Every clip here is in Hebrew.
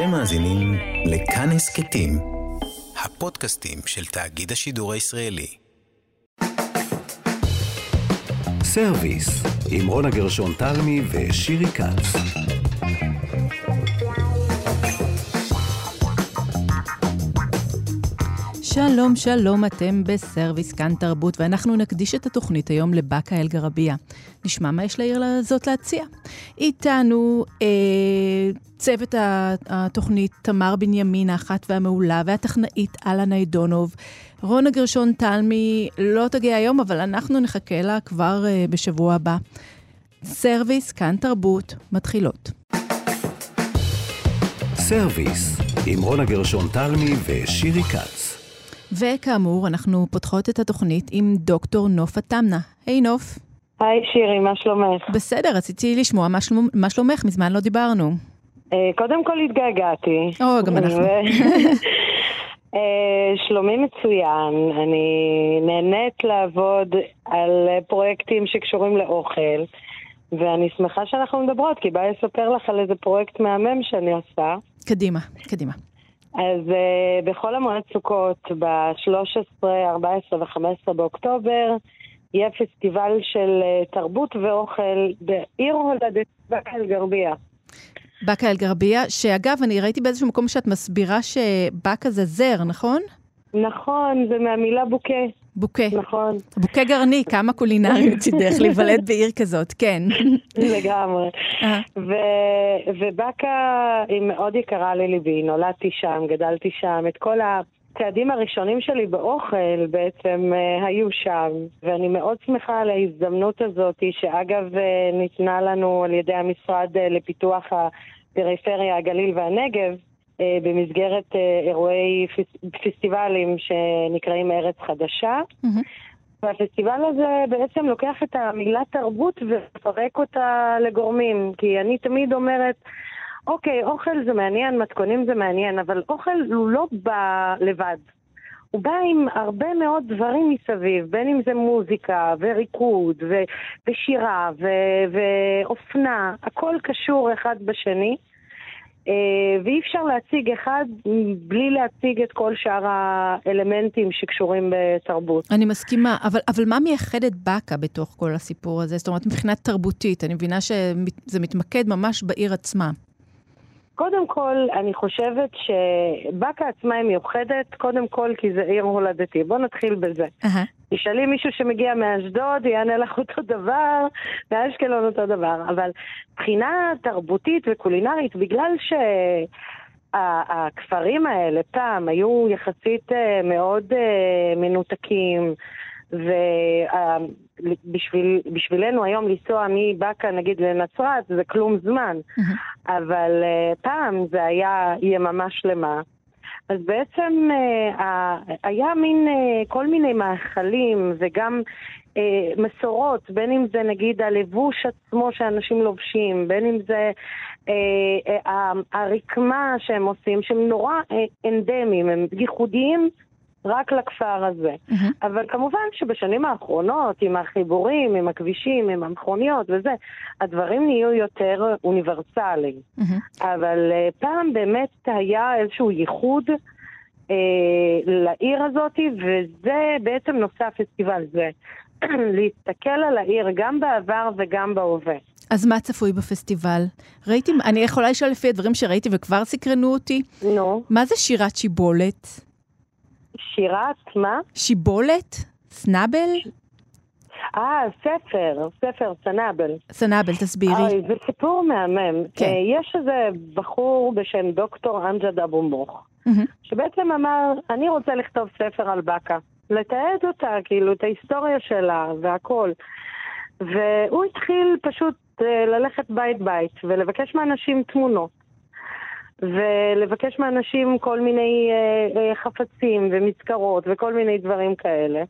אתם מאזינים לכאן הסכתים, הפודקאסטים של תאגיד השידור הישראלי. סרוויס, עם רונה גרשון תלמי ושירי כץ. שלום, שלום, אתם בסרוויס כאן תרבות, ואנחנו נקדיש את התוכנית היום לבאקה אל-גרבייה. נשמע מה יש לעיר הזאת להציע. איתנו אה, צוות התוכנית תמר בנימין, האחת והמעולה, והטכנאית אלה ניידונוב. רונה גרשון תלמי לא תגיע היום, אבל אנחנו נחכה לה כבר אה, בשבוע הבא. סרוויס, כאן תרבות, מתחילות. סרוויס, עם רונה גרשון תלמי ושירי כץ. וכאמור, אנחנו פותחות את התוכנית עם דוקטור נוף התמנה. היי נוף. היי שירי, מה שלומך? בסדר, רציתי לשמוע מה, שלומ... מה שלומך, מזמן לא דיברנו. אה, קודם כל התגעגעתי. או, גם אנחנו. אה, שלומי מצוין, אני נהנית לעבוד על פרויקטים שקשורים לאוכל, ואני שמחה שאנחנו מדברות, כי באי לספר לך על איזה פרויקט מהמם שאני עושה. קדימה, קדימה. אז uh, בחול המועד סוכות, ב-13, 14 ו-15 באוקטובר, יהיה פסטיבל של uh, תרבות ואוכל בעיר הולדת באקה אל-גרבייה. באקה אל-גרבייה, שאגב, אני ראיתי באיזשהו מקום שאת מסבירה שבאקה זה זר, נכון? נכון, זה מהמילה בוקה. בוקה. נכון. בוקה גרני, כמה קולינריות צידך להיוולד בעיר כזאת, כן. לגמרי. אה. ובאקה היא מאוד יקרה לליבי, נולדתי שם, גדלתי שם, את כל הצעדים הראשונים שלי באוכל בעצם uh, היו שם, ואני מאוד שמחה על ההזדמנות הזאת, שאגב uh, ניתנה לנו על ידי המשרד uh, לפיתוח הפריפריה, הגליל והנגב, אה, במסגרת אה, אירועי פסטיבלים שנקראים ארץ חדשה. Mm-hmm. והפסטיבל הזה בעצם לוקח את המילה תרבות ומפרק אותה לגורמים, כי אני תמיד אומרת, אוקיי, אוכל זה מעניין, מתכונים זה מעניין, אבל אוכל הוא לא בא לבד. הוא בא עם הרבה מאוד דברים מסביב, בין אם זה מוזיקה וריקוד ו- ושירה ו- ואופנה, הכל קשור אחד בשני. אה, ואי אפשר להציג אחד בלי להציג את כל שאר האלמנטים שקשורים בתרבות. אני מסכימה, אבל, אבל מה מייחד את באקה בתוך כל הסיפור הזה? זאת אומרת, מבחינה תרבותית, אני מבינה שזה מתמקד ממש בעיר עצמה. קודם כל, אני חושבת שבאקה עצמה היא מיוחדת, קודם כל כי זה עיר הולדתי. בואו נתחיל בזה. Uh-huh. תשאלי מישהו שמגיע מאשדוד, יענה לך אותו דבר, מאשקלון אותו דבר. אבל מבחינה תרבותית וקולינרית, בגלל ש... הכפרים האלה פעם היו יחסית אה, מאוד אה, מנותקים, ובשבילנו היום לנסוע מבאקה נגיד לנצרת זה כלום זמן, אבל uh, פעם זה היה יממה שלמה. אז בעצם uh, היה מין uh, כל מיני מאכלים וגם uh, מסורות, בין אם זה נגיד הלבוש עצמו שאנשים לובשים, בין אם זה הרקמה שהם עושים, שהם נורא אנדמיים, הם ייחודיים רק לכפר הזה. Mm-hmm. אבל כמובן שבשנים האחרונות, עם החיבורים, עם הכבישים, עם המכוניות וזה, הדברים נהיו יותר אוניברסליים. Mm-hmm. אבל uh, פעם באמת היה איזשהו ייחוד uh, לעיר הזאת, וזה בעצם נושא הפסטיבל, זה להסתכל על העיר גם בעבר וגם בהווה. אז מה צפוי בפסטיבל? ראיתי, אני יכולה לשאול לפי הדברים שראיתי וכבר סקרנו אותי. נו. מה זה שירת שיבולת? שירת, מה? שיבולת? סנאבל? אה, ספר, ספר, סנאבל. סנאבל, תסבירי. אוי, זה סיפור מהמם. כן. אה, יש איזה בחור בשם דוקטור אמג'ד אבו מוך, mm-hmm. שבעצם אמר, אני רוצה לכתוב ספר על באקה. לתעד אותה, כאילו, את ההיסטוריה שלה והכל. והוא התחיל פשוט אה, ללכת בית-בית ולבקש מאנשים תמונות. ולבקש מאנשים כל מיני אה, אה, חפצים ומזכרות וכל מיני דברים כאלה.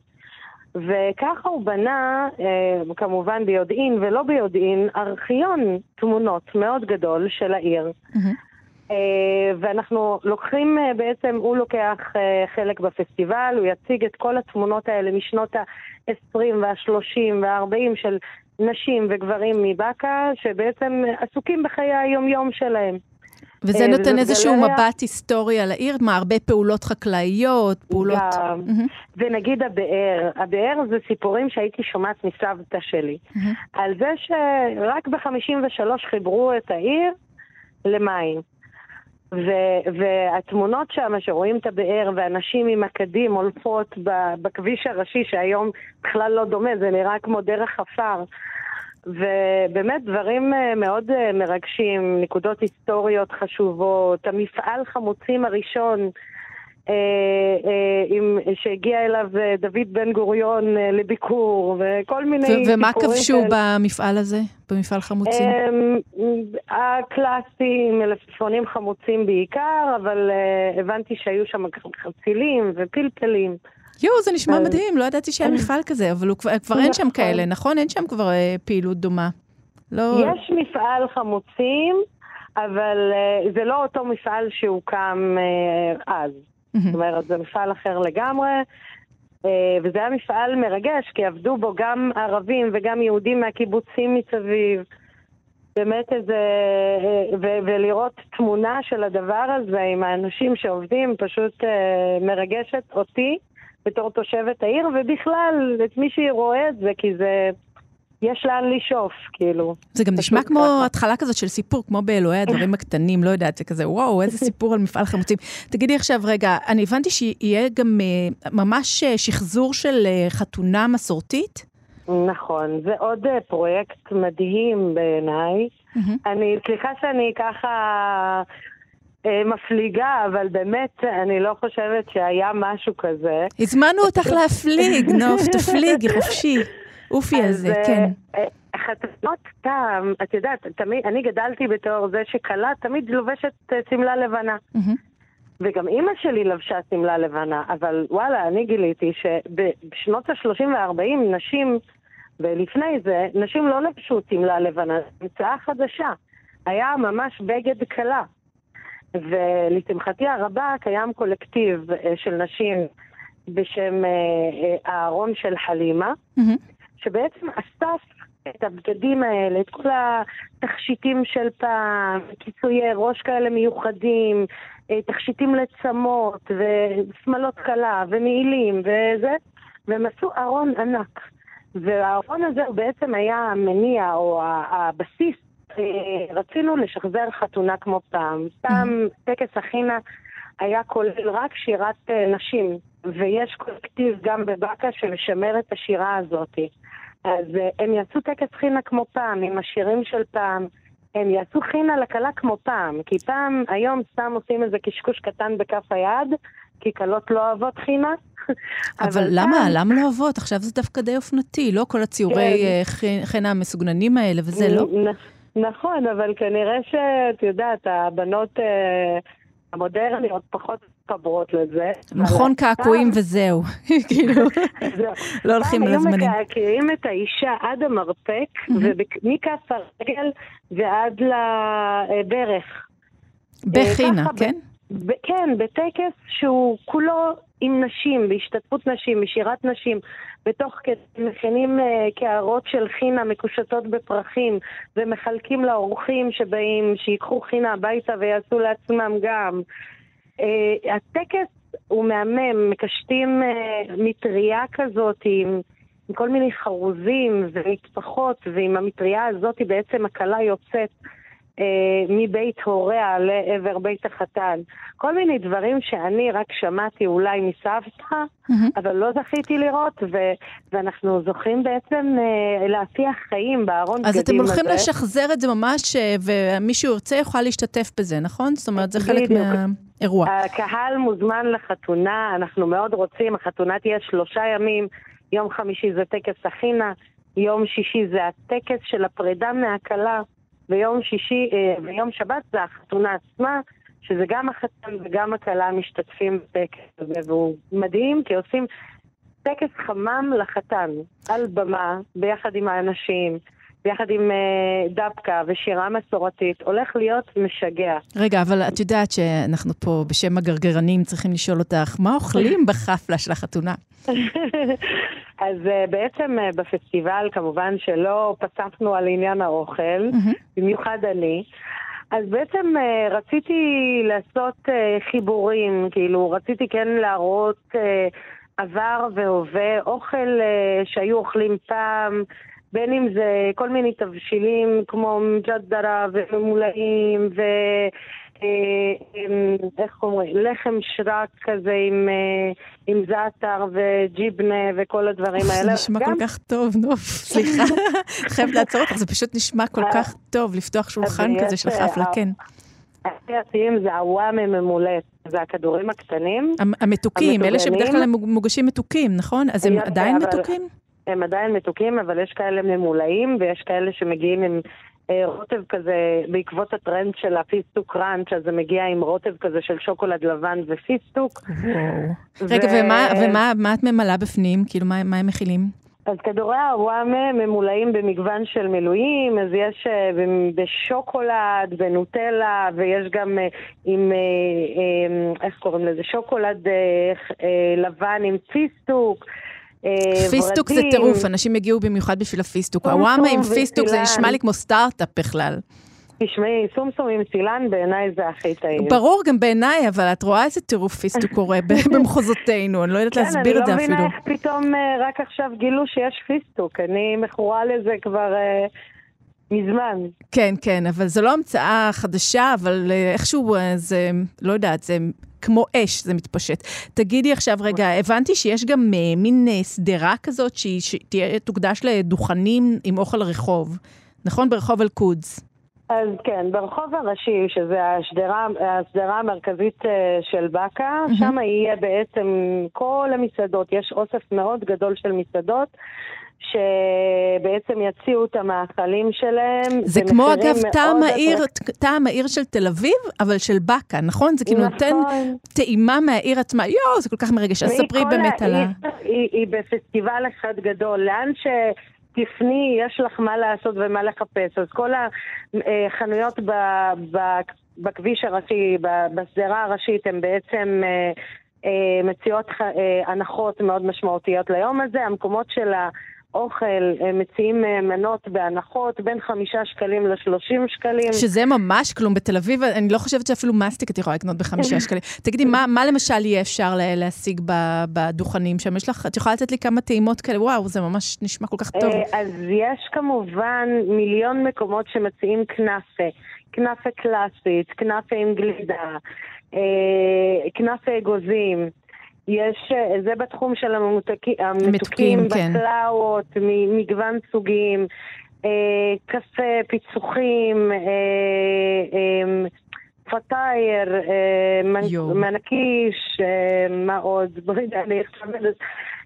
וככה הוא בנה, אה, כמובן ביודעין ולא ביודעין, ארכיון תמונות מאוד גדול של העיר. Mm-hmm. אה, ואנחנו לוקחים אה, בעצם, הוא לוקח אה, חלק בפסטיבל, הוא יציג את כל התמונות האלה משנות ה-20 וה-30 וה-40 של נשים וגברים מבאקה, שבעצם עסוקים בחיי היומיום שלהם. וזה אה, נותן וזאת איזשהו גלריה- מבט היסטורי על העיר? מה, הרבה פעולות חקלאיות, פעולות... גם. ונגיד הבאר, הבאר זה סיפורים שהייתי שומעת מסבתא שלי. על זה שרק ב-53 חיברו את העיר למים. ו- והתמונות שם שרואים את הבאר ואנשים עם עקדים עולפות ב- בכביש הראשי שהיום בכלל לא דומה, זה נראה כמו דרך עפר. ובאמת דברים אה, מאוד אה, מרגשים, נקודות היסטוריות חשובות, המפעל חמוצים הראשון אה, אה, עם, שהגיע אליו אה, דוד בן גוריון אה, לביקור, וכל מיני ו- ומה סיפורים כבשו כאלה. במפעל הזה, במפעל חמוצים? אמ, הקלאסי, מלפפונים חמוצים בעיקר, אבל אה, הבנתי שהיו שם חצילים ופלפלים. יואו, זה נשמע מדהים, לא ידעתי שהיה מפעל כזה, אבל כבר אין שם נכון. כאלה, נכון? אין שם כבר אה, פעילות דומה. לא... יש מפעל חמוצים, אבל אה, זה לא אותו מפעל שהוקם אה, אז. זאת. אומרת, זה מפעל אחר לגמרי. וזה היה מפעל מרגש, כי עבדו בו גם ערבים וגם יהודים מהקיבוצים מסביב. באמת איזה... ו- ולראות תמונה של הדבר הזה עם האנשים שעובדים פשוט מרגשת אותי בתור תושבת העיר, ובכלל את מי שרואה את זה, כי זה... יש לאן לשאוף, כאילו. זה גם נשמע כמו ככה. התחלה כזאת של סיפור, כמו באלוהי הדברים הקטנים, לא יודעת, זה כזה, וואו, איזה סיפור על מפעל חמוצים. תגידי עכשיו, רגע, אני הבנתי שיהיה גם אה, ממש אה, שחזור של אה, חתונה מסורתית? נכון, זה עוד אה, פרויקט מדהים בעיניי. מהמם. אני, סליחה שאני ככה מפליגה, אבל באמת אני לא חושבת שהיה משהו כזה. הזמנו אותך להפליג, נוף, תפליגי, חופשי. אופי על אז, זה, אה, כן. אה, חתונות פעם, את יודעת, תמיד, אני גדלתי בתור זה שכלה תמיד לובשת אה, שמלה לבנה. וגם אימא שלי לבשה שמלה לבנה, אבל וואלה, אני גיליתי שבשנות ה-30 וה-40 נשים, ולפני זה, נשים לא לבשו שמלה לבנה, זו המצאה חדשה. היה ממש בגד כלה. ולשמחתי הרבה קיים קולקטיב אה, של נשים בשם אה, אה, הארון של חלימה, מהמם. שבעצם אסף את הבגדים האלה, את כל התכשיטים של פעם, כיסויי ראש כאלה מיוחדים, אה, תכשיטים לצמות, ושמלות כלה, ומעילים, וזה, והם עשו ארון ענק. והארון הזה הוא בעצם היה המניע, או הבסיס, אה, רצינו לשחזר חתונה כמו פעם. פעם טקס החינה היה כולל רק שירת אה, נשים, ויש קולקטיב גם בבאקה שמשמר את השירה הזאת. אז אה, הם יעשו טקס חינה כמו פעם, עם השירים של פעם. הם יעשו חינה לכלה כמו פעם, כי פעם, היום סתם עושים איזה קשקוש קטן בכף היד, כי כלות לא אוהבות חינה. אבל למה? למה לא אוהבות? עכשיו זה דווקא די אופנתי, לא כל הציורי כן. אה, חנה המסוגננים האלה וזה, לא? נכון, אבל כנראה שאת יודעת, הבנות אה, המודרניות פחות מתחברות לזה. מכון קעקועים וזהו. כאילו. לא הולכים לזמנים. היו מקעקעים את האישה עד המרפק. ומכף הרגל ועד לברך. בחינה, ב- כן? כן, בטקס שהוא כולו עם נשים, בהשתתפות נשים, בשירת נשים, בתוך כדי מכינים אה, קערות של חינה מקושטות בפרחים, ומחלקים לאורחים שבאים, שיקחו חינה הביתה ויעשו לעצמם גם. אה, הטקס הוא מהמם, מקשטים אה, מטריה כזאת עם, עם כל מיני חרוזים ומטפחות, ועם המטריה הזאת בעצם הכלה יוצאת אה, מבית הוריה לעבר בית החתן. כל מיני דברים שאני רק שמעתי אולי מסבתא, מהמם. אבל לא זכיתי לראות, ו- ואנחנו זוכים בעצם אה, להפיח חיים בארון בגדים אז הזה. אתם הולכים לשחזר את זה ממש, אה, ומי שירצה יוכל להשתתף בזה, נכון? זאת אומרת, זה חלק בדיוק. מהאירוע. הקהל מוזמן לחתונה, אנחנו מאוד רוצים, החתונה תהיה שלושה ימים, יום חמישי זה טקס החינה, יום שישי זה הטקס של הפרידה מהכלה, ויום שישי, אה, ויום שבת זה החתונה עצמה, שזה גם החתן וגם הכלה משתתפים בטקס הזה, והוא מדהים, כי עושים טקס חמם לחתן, על במה, ביחד עם האנשים, ביחד עם אה, דבקה ושירה מסורתית, הולך להיות משגע. רגע, אבל את יודעת שאנחנו פה בשם הגרגרנים צריכים לשאול אותך, מה אוכלים בחפלה של החתונה? אז uh, בעצם uh, בפסטיבל כמובן שלא פסחנו על עניין האוכל. במיוחד אני, אז בעצם רציתי לעשות חיבורים, כאילו רציתי כן להראות עבר והווה, אוכל שהיו אוכלים פעם, בין אם זה כל מיני תבשילים כמו מג'דרה וממולאים ו... איך קוראים? לחם שרק כזה עם, עם זעתר וג'יבנה וכל הדברים האלה. זה נשמע כל כך טוב, נוף, סליחה. חייבת לעצור אותך, זה פשוט נשמע כל כך טוב לפתוח שולחן כזה של חפלה, כן. הכי זה הוואמה ממולא, זה הכדורים הקטנים. המתוקים, אלה שבדרך כלל הם מוגשים מתוקים, נכון? אז הם עדיין מתוקים? הם עדיין מתוקים, אבל יש כאלה ממולאים ויש כאלה שמגיעים עם אה, רוטב כזה, בעקבות הטרנד של הפיסטוק ראנץ', אז זה מגיע עם רוטב כזה של שוקולד לבן ופיסטוק. ו... רגע, ומה, ומה מה את ממלאה בפנים? כאילו, מה, מה הם מכילים? אז כדורי הוואמה ממולאים במגוון של מילואים, אז יש uh, בשוקולד, בנוטלה, ויש גם אה, עם, אה, אמ, איך קוראים לזה? שוקולד אה, אה, לבן עם פיסטוק. אה, פיסטוק זה טירוף, אנשים הגיעו במיוחד בשביל הפיסטוק. עוואמה עם פיסטוק זה נשמע לי כמו סטארט-אפ בכלל. תשמעי, סומסום עם סילן בעיניי זה הכי טעים. ברור, גם בעיניי, אבל את רואה איזה טירוף פיסטוק קורה במחוזותינו, אני לא יודעת להסביר את זה אפילו. כן, אני לא מבינה איך פתאום אה, רק עכשיו גילו שיש פיסטוק, אני מכורה לזה כבר... אה, מזמן. כן, כן, אבל זו לא המצאה חדשה, אבל איכשהו זה, לא יודעת, זה כמו אש זה מתפשט. תגידי עכשיו, רגע, הבנתי שיש גם uh, מין uh, שדרה כזאת שהיא תוקדש לדוכנים עם אוכל רחוב, נכון? ברחוב אל-קודס. אז כן, ברחוב הראשי, שזה השדרה, השדרה המרכזית uh, של באקה, mm-hmm. שם יהיה בעצם כל המסעדות, יש אוסף מאוד גדול של מסעדות. שבעצם יציעו את המאכלים שלהם. זה כמו אגב טעם העיר, טעם העיר של תל אביב, אבל של באקה, נכון? זה כאילו נכון. נותן טעימה מהעיר עצמה. יואו, זה כל כך מרגש. אז ספרי באמת על ה... היא, היא בפסטיבל אחד גדול. לאן ש... תפני, יש לך מה לעשות ומה לחפש. אז כל החנויות ב, ב, בכביש הראשי, בשדרה הראשית, הן בעצם אה, אה, מציעות אה, הנחות מאוד משמעותיות ליום הזה. המקומות של. אוכל, מציעים אה, מנות בהנחות בין חמישה שקלים לשלושים שקלים. שזה ממש כלום. בתל אביב, אני לא חושבת שאפילו מסטיק את יכולה לקנות בחמישה שקלים. תגידי, מה, מה למשל יהיה אפשר להשיג בדוכנים שם? יש לך, את יכולה לתת לי כמה טעימות כאלה? וואו, זה ממש נשמע כל כך טוב. אה, אז יש כמובן מיליון מקומות שמציעים כנאפה. כנאפה קלאסית, כנאפה עם גלידה, אה, כנאפה אגוזים. יש, אה, זה בתחום של המתוקים, המתוקים כן. בקלאות, מגוון סוגים, אה, קפה, פיצוחים, אה, אה, פטייר, אה, מנקיש, אה, מה עוד? בואי נדע,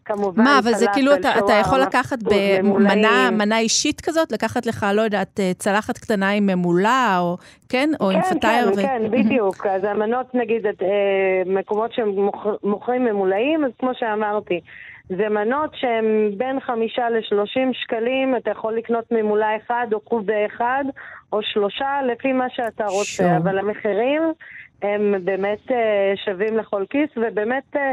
כמובן, מה, אבל זה כאילו, אתה, אתה יכול לקחת במנה מנה אישית כזאת, לקחת לך, לא יודעת, אה, צלחת קטנה עם ממולה, או כן? או כן, עם פתייר? כן, ו... כן, בדיוק. אז המנות, נגיד, את, מקומות שמוכרים ממולאים, אז כמו שאמרתי, זה מנות שהן בין חמישה לשלושים שקלים, אתה יכול לקנות ממולה אחד, או קובה אחד, או שלושה, לפי מה שאתה רוצה. שוב. אבל המחירים הם באמת אה, שווים לכל כיס, ובאמת אה,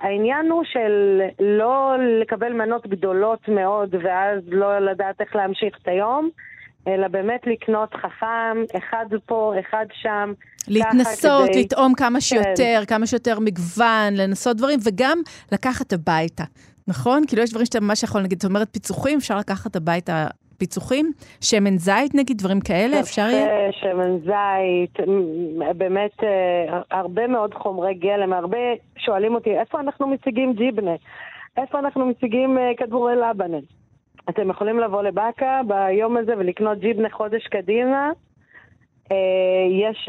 העניין הוא של לא לקבל מנות גדולות מאוד ואז לא לדעת איך להמשיך את היום, אלא באמת לקנות חכם, אחד פה, אחד שם. להתנסות, כדי... לטעום כמה כן. שיותר, כן. כמה שיותר מגוון, לנסות דברים, וגם לקחת הביתה, נכון? כאילו יש דברים שאתה ממש יכול, נגיד, את אומרת פיצוחים, אפשר לקחת הביתה פיצוחים? שמן זית נגיד, דברים כאלה, אפשר יהיה? שמן זית, באמת אה, הרבה מאוד חומרי גלם, הרבה שואלים אותי, איפה אנחנו מציגים ג'יבנה? איפה אנחנו מציגים אה, כדורי לבנה? אתם יכולים לבוא לבאקה ביום הזה ולקנות ג'יבנה חודש קדימה. אה, יש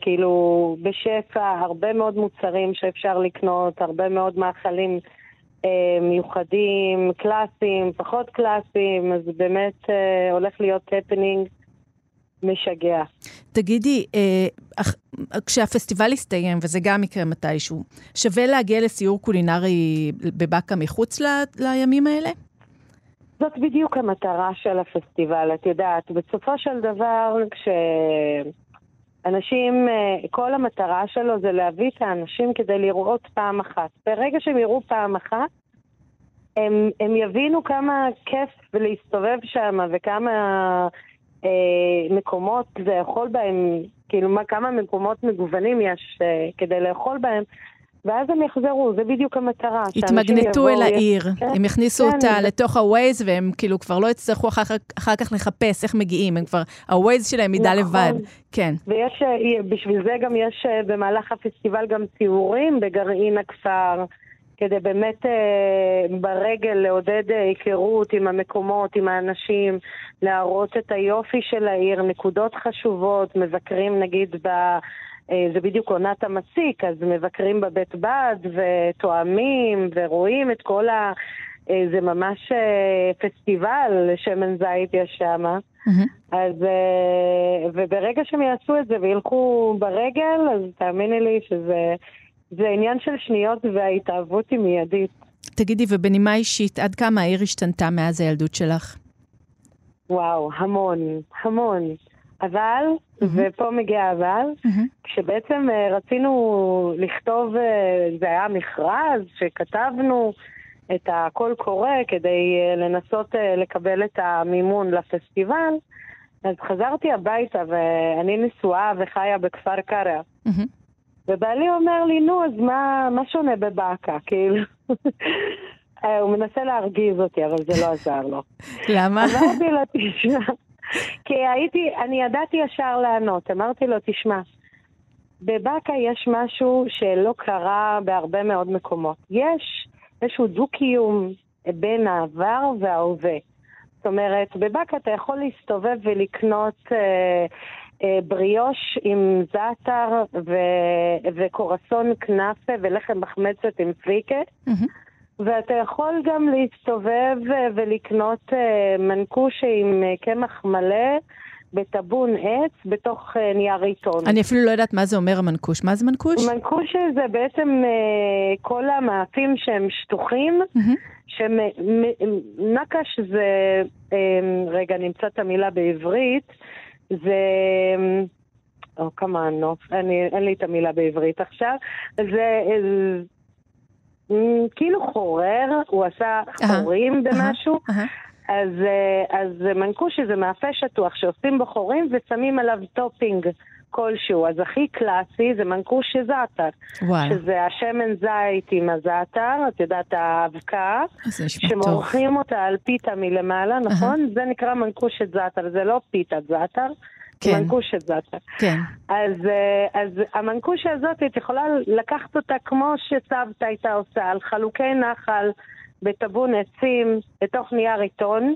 כאילו בשפע הרבה מאוד מוצרים שאפשר לקנות, הרבה מאוד מאכלים אה, מיוחדים, קלאסיים, פחות קלאסיים, אז באמת אה, הולך להיות הפנינג משגע. תגידי, אה, כשהפסטיבל יסתיים, וזה גם יקרה מתישהו, שווה להגיע לסיור קולינרי בבאקה מחוץ לימים האלה? זאת בדיוק המטרה של הפסטיבל, את יודעת. בסופו של דבר, כש... אנשים, אה, כל המטרה שלו זה להביא את האנשים כדי לראות פעם אחת. ברגע שהם יראו פעם אחת, הם, הם יבינו כמה כיף להסתובב שם וכמה אה, מקומות לאכול בהם, כאילו מה, כמה מקומות מגוונים יש אה, כדי לאכול בהם, ואז הם יחזרו, זה בדיוק המטרה. התמגנטו אל העיר, כן, הם יכניסו כן. אותה לתוך ה-Waze והם כאילו כבר לא יצטרכו אחר, אחר כך לחפש איך מגיעים, הם כבר, ה-Waze שלהם ידע נכון. לבד. כן. ויש, אה, בשביל זה גם יש אה, במהלך הפסטיבל גם ציורים בגרעין הכפר. כדי באמת אה, ברגל לעודד היכרות עם המקומות, עם האנשים, להראות את היופי של העיר, נקודות חשובות, מבקרים נגיד ב... אה, זה בדיוק עונת המסיק, אז מבקרים בבית בד ותואמים ורואים את כל ה... אה, זה ממש אה, פסטיבל שמן זית יש שם. Mm-hmm. אז, וברגע שהם יעשו את זה וילכו ברגל, אז תאמיני לי שזה זה עניין של שניות וההתאהבות היא מיידית. תגידי, ובנימה אישית, עד כמה העיר השתנתה מאז הילדות שלך? וואו, המון, המון. אבל, mm-hmm. ופה מגיע אבל, mm-hmm. כשבעצם uh, רצינו לכתוב, uh, זה היה מכרז שכתבנו את הקול קורא כדי uh, לנסות לקבל את המימון לפסטיבל, אז חזרתי הביתה ואני נשואה וחיה בכפר קרע. Mm-hmm. ובעלי אומר לי, נו, אז מה, מה שונה בבאקה? כאילו, הוא מנסה להרגיז אותי, אבל זה לא עזר לו. למה? אמרתי לו, תשמע, כי הייתי, אני ידעתי ישר לענות. אמרתי לו, תשמע, בבאקה יש משהו שלא קרה בהרבה מאוד מקומות. יש איזשהו דו-קיום בין העבר וההווה. זאת אומרת, בבאקה אתה יכול להסתובב ולקנות אה, אה, בריאוש עם זעתר ו- וקורסון כנאפה ולחם מחמצת עם פריקה. Mm-hmm. ואתה יכול גם להסתובב אה, ולקנות אה, מנקושה עם קמח מלא בטבון עץ בתוך נייר עיתון. אני אפילו לא יודעת מה זה אומר המנקוש. מה זה מנקוש? מנקוש זה בעצם כל המאפים שהם שטוחים, mm-hmm. נקש זה, רגע, נמצא את המילה בעברית, זה... או כמה נוף, אין לי את המילה בעברית עכשיו. זה כאילו חורר, הוא עשה חורים במשהו. אז, אה, אז מנקושי זה מאפה שטוח שעושים בו חורים ושמים עליו טופינג כלשהו. אז הכי קלאסי זה מנקושי זעתר. וואלה. שזה השמן זית עם הזעתר, את יודעת, האבקה. שמורחים אותה על פיתה מלמעלה, נכון? זה נקרא מנקושי זעתר, זה לא פיתה זעתר. כן. מנקושת זאטה. כן. אז, אה, אז המנקושה הזאת, את יכולה לקחת אותה כמו שסבתא הייתה עושה, על חלוקי נחל, בטבון עצים, בתוך נייר עיתון,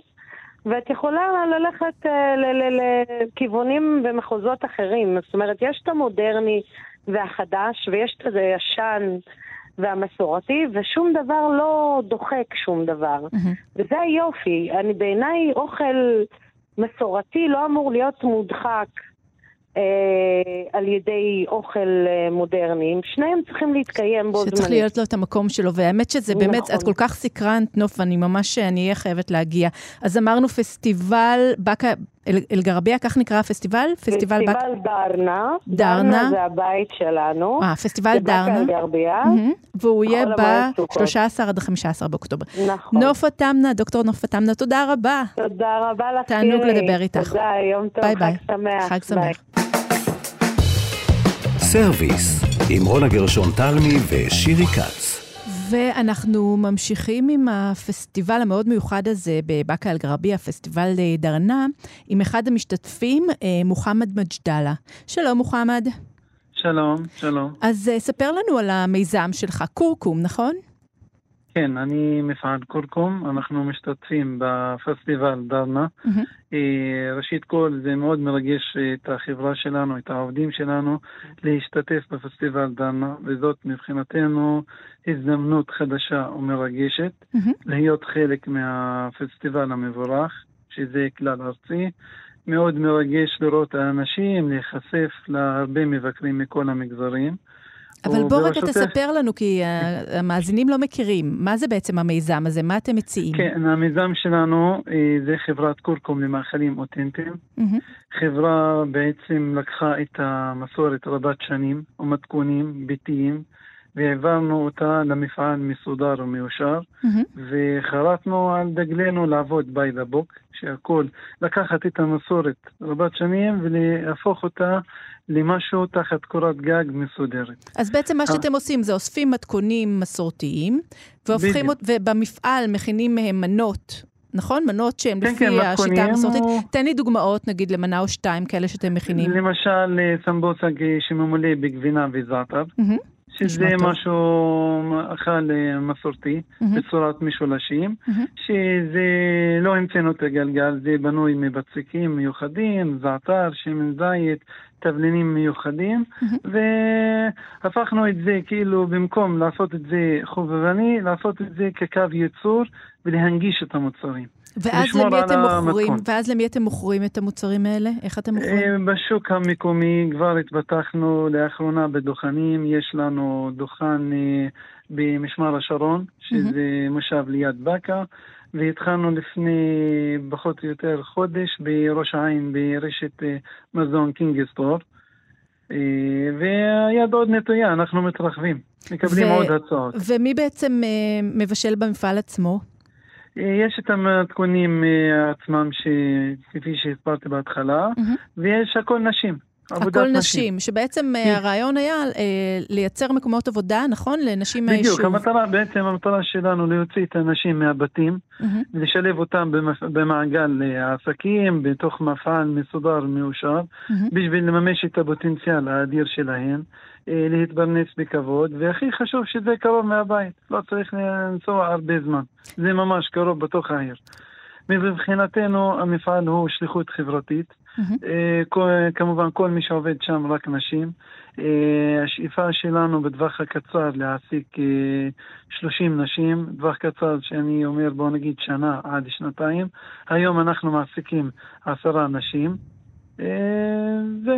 ואת יכולה ללכת אה, לכיוונים ומחוזות אחרים. זאת אומרת, יש את המודרני והחדש, ויש את הישן והמסורתי, ושום דבר לא דוחק שום דבר. Mm-hmm. וזה היופי. אני בעיניי אוכל... מסורתי לא אמור להיות מודחק אה, על ידי אוכל אה, מודרני. שניהם צריכים להתקיים בו זמנית. שצריך להיות לו את המקום שלו, והאמת שזה נכון. באמת, את כל כך סקרנת, נוף, אני ממש, אני אהיה חייבת להגיע. אז אמרנו פסטיבל באקה... אל-גרבייה, כך נקרא הפסטיבל? פסטיבל. פסטיבל דרנה. דרנה זה הבית שלנו. אה, פסטיבל דרנה. באקה אל-גרבייה. והוא יהיה ב-13 עד ה-15 באוקטובר. נכון. נופה תמנה, דוקטור נופה תמנה, תודה רבה. תודה רבה לך, תענוג לדבר איתך. תודה, יום טוב, ביי ביי. חג שמח. חג שמח. סרוויס, עם רונה גרשון תלמי ושירי כץ. ואנחנו ממשיכים עם הפסטיבל המאוד מיוחד הזה בבאקה אל-גרבייה, פסטיבל דרנה, עם אחד המשתתפים, אה, מוחמד מג'דאלה. שלום, מוחמד. שלום, שלום. אז אה, ספר לנו על המיזם שלך, קורקום, נכון? כן, אני מפעל קורקום, אנחנו משתתפים בפסטיבל דרנה. Mm-hmm. ראשית כל, זה מאוד מרגש את החברה שלנו, את העובדים שלנו, להשתתף בפסטיבל דרנה, וזאת מבחינתנו הזדמנות חדשה ומרגשת, mm-hmm. להיות חלק מהפסטיבל המבורך, שזה כלל ארצי. מאוד מרגש לראות האנשים, להיחשף להרבה מבקרים מכל המגזרים. אבל בוא רגע תספר לנו, כי המאזינים לא מכירים. מה זה בעצם המיזם הזה? מה אתם מציעים? כן, המיזם שלנו אה, זה חברת קורקום למאכלים אותנטיים. חברה בעצם לקחה את המסורת רבת שנים ומתכונים ביתיים והעברנו אותה למפעל מסודר ומאושר, mm-hmm. וחרטנו על דגלנו לעבוד by the book, שהכל, לקחת את המסורת רבת שנים ולהפוך אותה למשהו תחת קורת גג מסודרת. אז בעצם מה אה. שאתם עושים זה אוספים מתכונים מסורתיים, והופכים, ובמפעל מכינים מהם מנות נכון? מנות שהן כן, לפי כן, השיטה המסורתית. או... תן לי דוגמאות, נגיד, למנה או שתיים כאלה שאתם מכינים. למשל, אה, סמבוסק שממולא בגבינה וזעתר. Mm-hmm. שזה משהו, אכל אה, מסורתי, mm-hmm. בצורת משולשים, mm-hmm. שזה לא המצאנו את הגלגל, זה בנוי מבצקים מיוחדים, זעתר, שמן זית, תבלינים מיוחדים. והפכנו את זה כאילו במקום לעשות את זה חובבני, לעשות את זה כקו ייצור ולהנגיש את המוצרים. ואז למי אתם מוכרים? ואז למי אתם מוכרים את המוצרים האלה? איך אתם מוכרים? אה, בשוק המקומי כבר התפתחנו לאחרונה בדוכנים, יש לנו דוכן אה, במשמר השרון, שזה מושב ליד באקה, והתחלנו לפני פחות או יותר חודש בראש העין ברשת אה, מזון קינגסטור. והיד עוד נטויה, אנחנו מתרחבים, מקבלים ו- עוד הצעות. ומי בעצם מבשל במפעל עצמו? יש את המתכונים אה, עצמם, כפי שהסברתי בהתחלה, mm-hmm. ויש הכל נשים. הכל נשים, נשים, שבעצם כן. הרעיון היה אה, לייצר מקומות עבודה, נכון? לנשים מהיישוב. בדיוק, המטרה, בעצם המטרה שלנו להוציא את הנשים מהבתים, mm-hmm. ולשלב אותם במעגל העסקים, בתוך מפעל מסודר ומאושר, mm-hmm. בשביל לממש את הפוטנציאל האדיר שלהם. אה, להתפרנס בכבוד, והכי חשוב שזה קרוב מהבית, לא צריך לנסוע הרבה זמן, זה ממש קרוב בתוך העיר. מבחינתנו המפעל הוא שליחות חברתית, mm-hmm. כמובן כל מי שעובד שם רק נשים. אה, השאיפה שלנו בטווח הקצר להעסיק 30 נשים, טווח קצר שאני אומר בוא נגיד שנה עד שנתיים. היום אנחנו מעסיקים עשרה נשים. זה,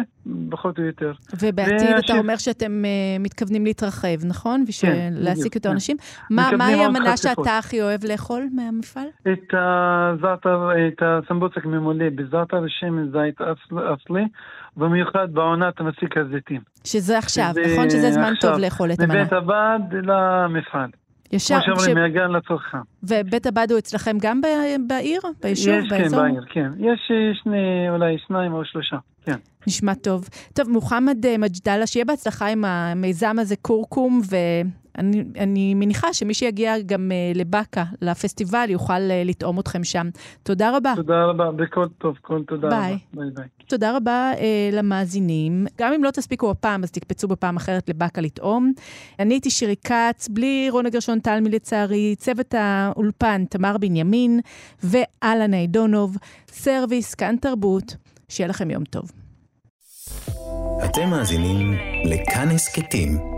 פחות או יותר. ובעתיד אתה אומר שאתם uh, מתכוונים להתרחב, נכון? בשביל כן, להעסיק יותר כן. אנשים. מה, מהי המנה שאתה הכי אוהב לאכול מהמפעל? את הזעתר, את הסמבוצק ממולא בזעתר שמן זית אסלי, במיוחד בעונת מסיק הזיתים. שזה עכשיו, נכון? שזה זמן עכשיו, טוב לאכול את המנה. מבית הבד למפעל. ישר... כמו שאומרים, ש... מהגן לצרכן. ובית הבד הוא אצלכם גם בעיר? ביישוב? יש, כן, באזור? כן, בעיר, כן. יש אה, שני, אולי שניים או שלושה, כן. נשמע טוב. טוב, מוחמד אה, מג'דאלה, שיהיה בהצלחה עם המיזם הזה, קורקום, ואני מניחה שמי שיגיע גם אה, לבאקה, לפסטיבל, יוכל אה, לטעום אתכם שם. תודה רבה. תודה רבה, בכל טוב, כל תודה ביי. רבה. ביי ביי. תודה רבה אה, למאזינים. גם אם לא תספיקו הפעם, אז תקפצו בפעם אחרת לבאקה לטעום. אני הייתי שירי כץ, בלי רונה גרשון תלמי לצערי, צוות האולפן תמר בנימין ואלנה עידונוב, סרוויס, כאן תרבות. שיהיה לכם יום טוב. אתם מאזינים לכאן הסכתים,